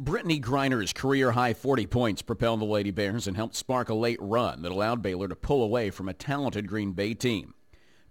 Brittney Griner's career-high 40 points propelled the Lady Bears and helped spark a late run that allowed Baylor to pull away from a talented Green Bay team.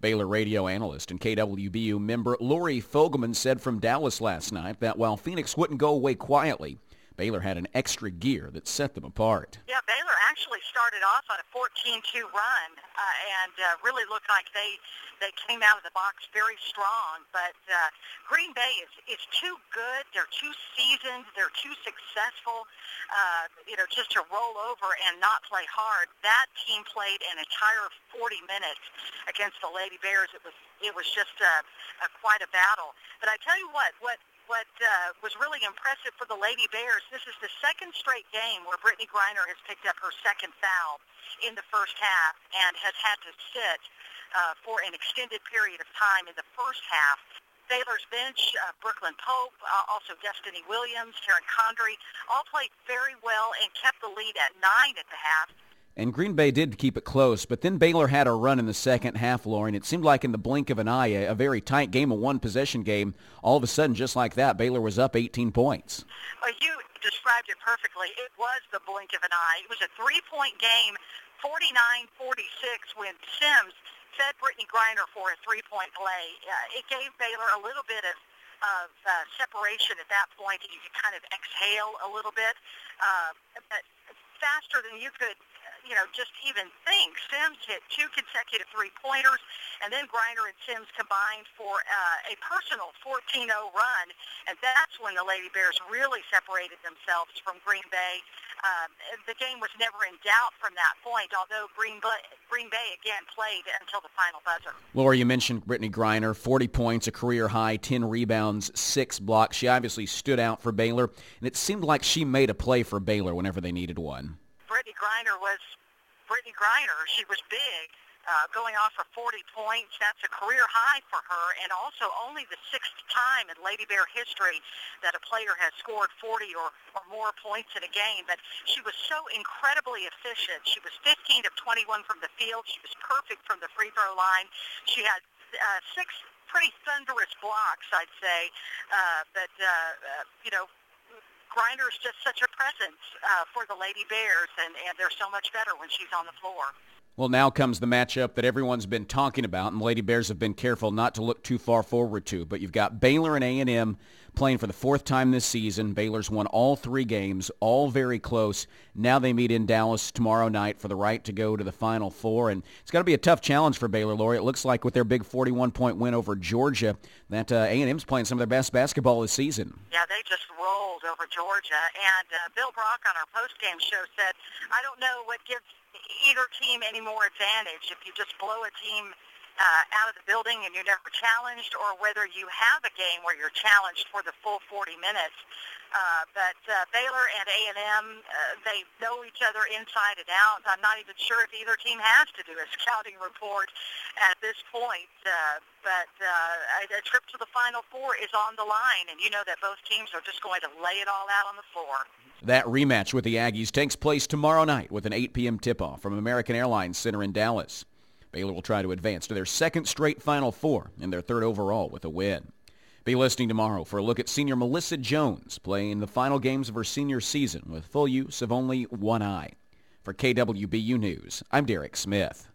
Baylor radio analyst and KWBU member Lori Fogleman said from Dallas last night that while Phoenix wouldn't go away quietly, Baylor had an extra gear that set them apart. Yeah, Baylor actually started off on a 14-2 run uh, and uh, really looked like they they came out of the box very strong. But uh, Green Bay is is too good. They're too seasoned. They're too successful. Uh, you know, just to roll over and not play hard. That team played an entire 40 minutes against the Lady Bears. It was it was just a, a quite a battle. But I tell you what, what what uh, was really impressive for the Lady Bears, this is the second straight game where Brittney Griner has picked up her second foul in the first half and has had to sit uh, for an extended period of time in the first half. Baylor's bench, uh, Brooklyn Pope, uh, also Destiny Williams, Karen Condrey, all played very well and kept the lead at nine at the half. And Green Bay did keep it close, but then Baylor had a run in the second half, Lauren. It seemed like in the blink of an eye, a, very tight game, a one-possession game. All of a sudden, just like that, Baylor was up 18 points. Well, you described it perfectly. It was the blink of an eye. It was a three-point game, 49-46, when Sims fed Brittney Griner for a three-point play. Uh, it gave Baylor a little bit of of uh, separation at that point. You could kind of exhale a little bit, uh, but faster than you could you know, just even think. Sims hit two consecutive three-pointers, and then Griner and Sims combined for uh, a personal 14-0 run, and that's when the Lady Bears really separated themselves from Green Bay. Um, the game was never in doubt from that point, although Green Bay, Green Bay again played until the final buzzer. Laura, you mentioned Brittney Griner, 40 points, a career high, 10 rebounds, six blocks. She obviously stood out for Baylor, and it seemed like she made a play for Baylor whenever they needed one. Brittney Griner was Brittney Griner. She was big, uh, going off for 40 points. That's a career high for her, and also only the sixth time in Lady Bear history that a player has scored 40 or, or more points in a game. But she was so incredibly efficient. She was 15 of 21 from the field. She was perfect from the free throw line. She had uh, six pretty thunderous blocks, I'd say. Uh, but, uh, uh, you know, Griner is just such a presence uh, for the Lady Bears, and, and they're so much better when she's on the floor. Well, now comes the matchup that everyone's been talking about, and Lady Bears have been careful not to look too far forward to. But you've got Baylor and A&M playing for the fourth time this season. Baylor's won all three games, all very close. Now they meet in Dallas tomorrow night for the right to go to the Final Four, and it's got to be a tough challenge for Baylor, Lori. It looks like with their big 41-point win over Georgia, that uh, A&M's playing some of their best basketball this season. Yeah, they just rolled over Georgia, and uh, Bill Brock on our post-game show said, I don't know what gives either team any more advantage if you just blow a team uh, out of the building and you're never challenged, or whether you have a game where you're challenged for the full 40 minutes. Uh, but uh, Baylor and A&M, uh, they know each other inside and out. I'm not even sure if either team has to do a scouting report at this point. Uh, but uh, a trip to the Final Four is on the line, and you know that both teams are just going to lay it all out on the floor. That rematch with the Aggies takes place tomorrow night with an 8 p.m. tip-off from American Airlines Center in Dallas. Baylor will try to advance to their second straight Final Four and their third overall with a win. Be listening tomorrow for a look at senior Melissa Jones playing the final games of her senior season with full use of only one eye. For KWBU News, I'm Derek Smith.